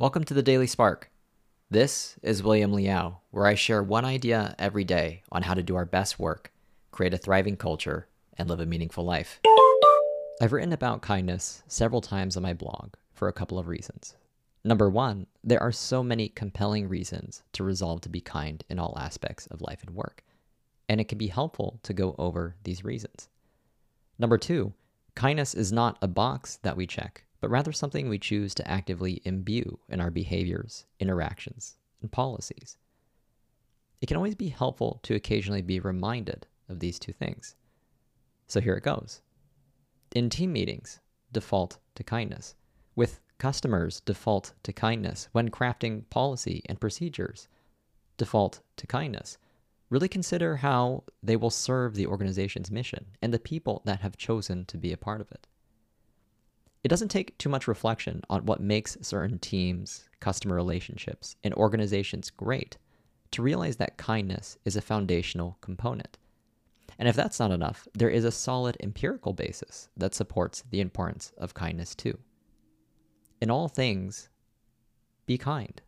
Welcome to the Daily Spark. This is William Liao, where I share one idea every day on how to do our best work, create a thriving culture, and live a meaningful life. I've written about kindness several times on my blog for a couple of reasons. Number one, there are so many compelling reasons to resolve to be kind in all aspects of life and work, and it can be helpful to go over these reasons. Number two, kindness is not a box that we check but rather something we choose to actively imbue in our behaviors, interactions, and policies. It can always be helpful to occasionally be reminded of these two things. So here it goes. In team meetings, default to kindness. With customers, default to kindness. When crafting policy and procedures, default to kindness. Really consider how they will serve the organization's mission and the people that have chosen to be a part of it. It doesn't take too much reflection on what makes certain teams, customer relationships, and organizations great to realize that kindness is a foundational component. And if that's not enough, there is a solid empirical basis that supports the importance of kindness too. In all things, be kind.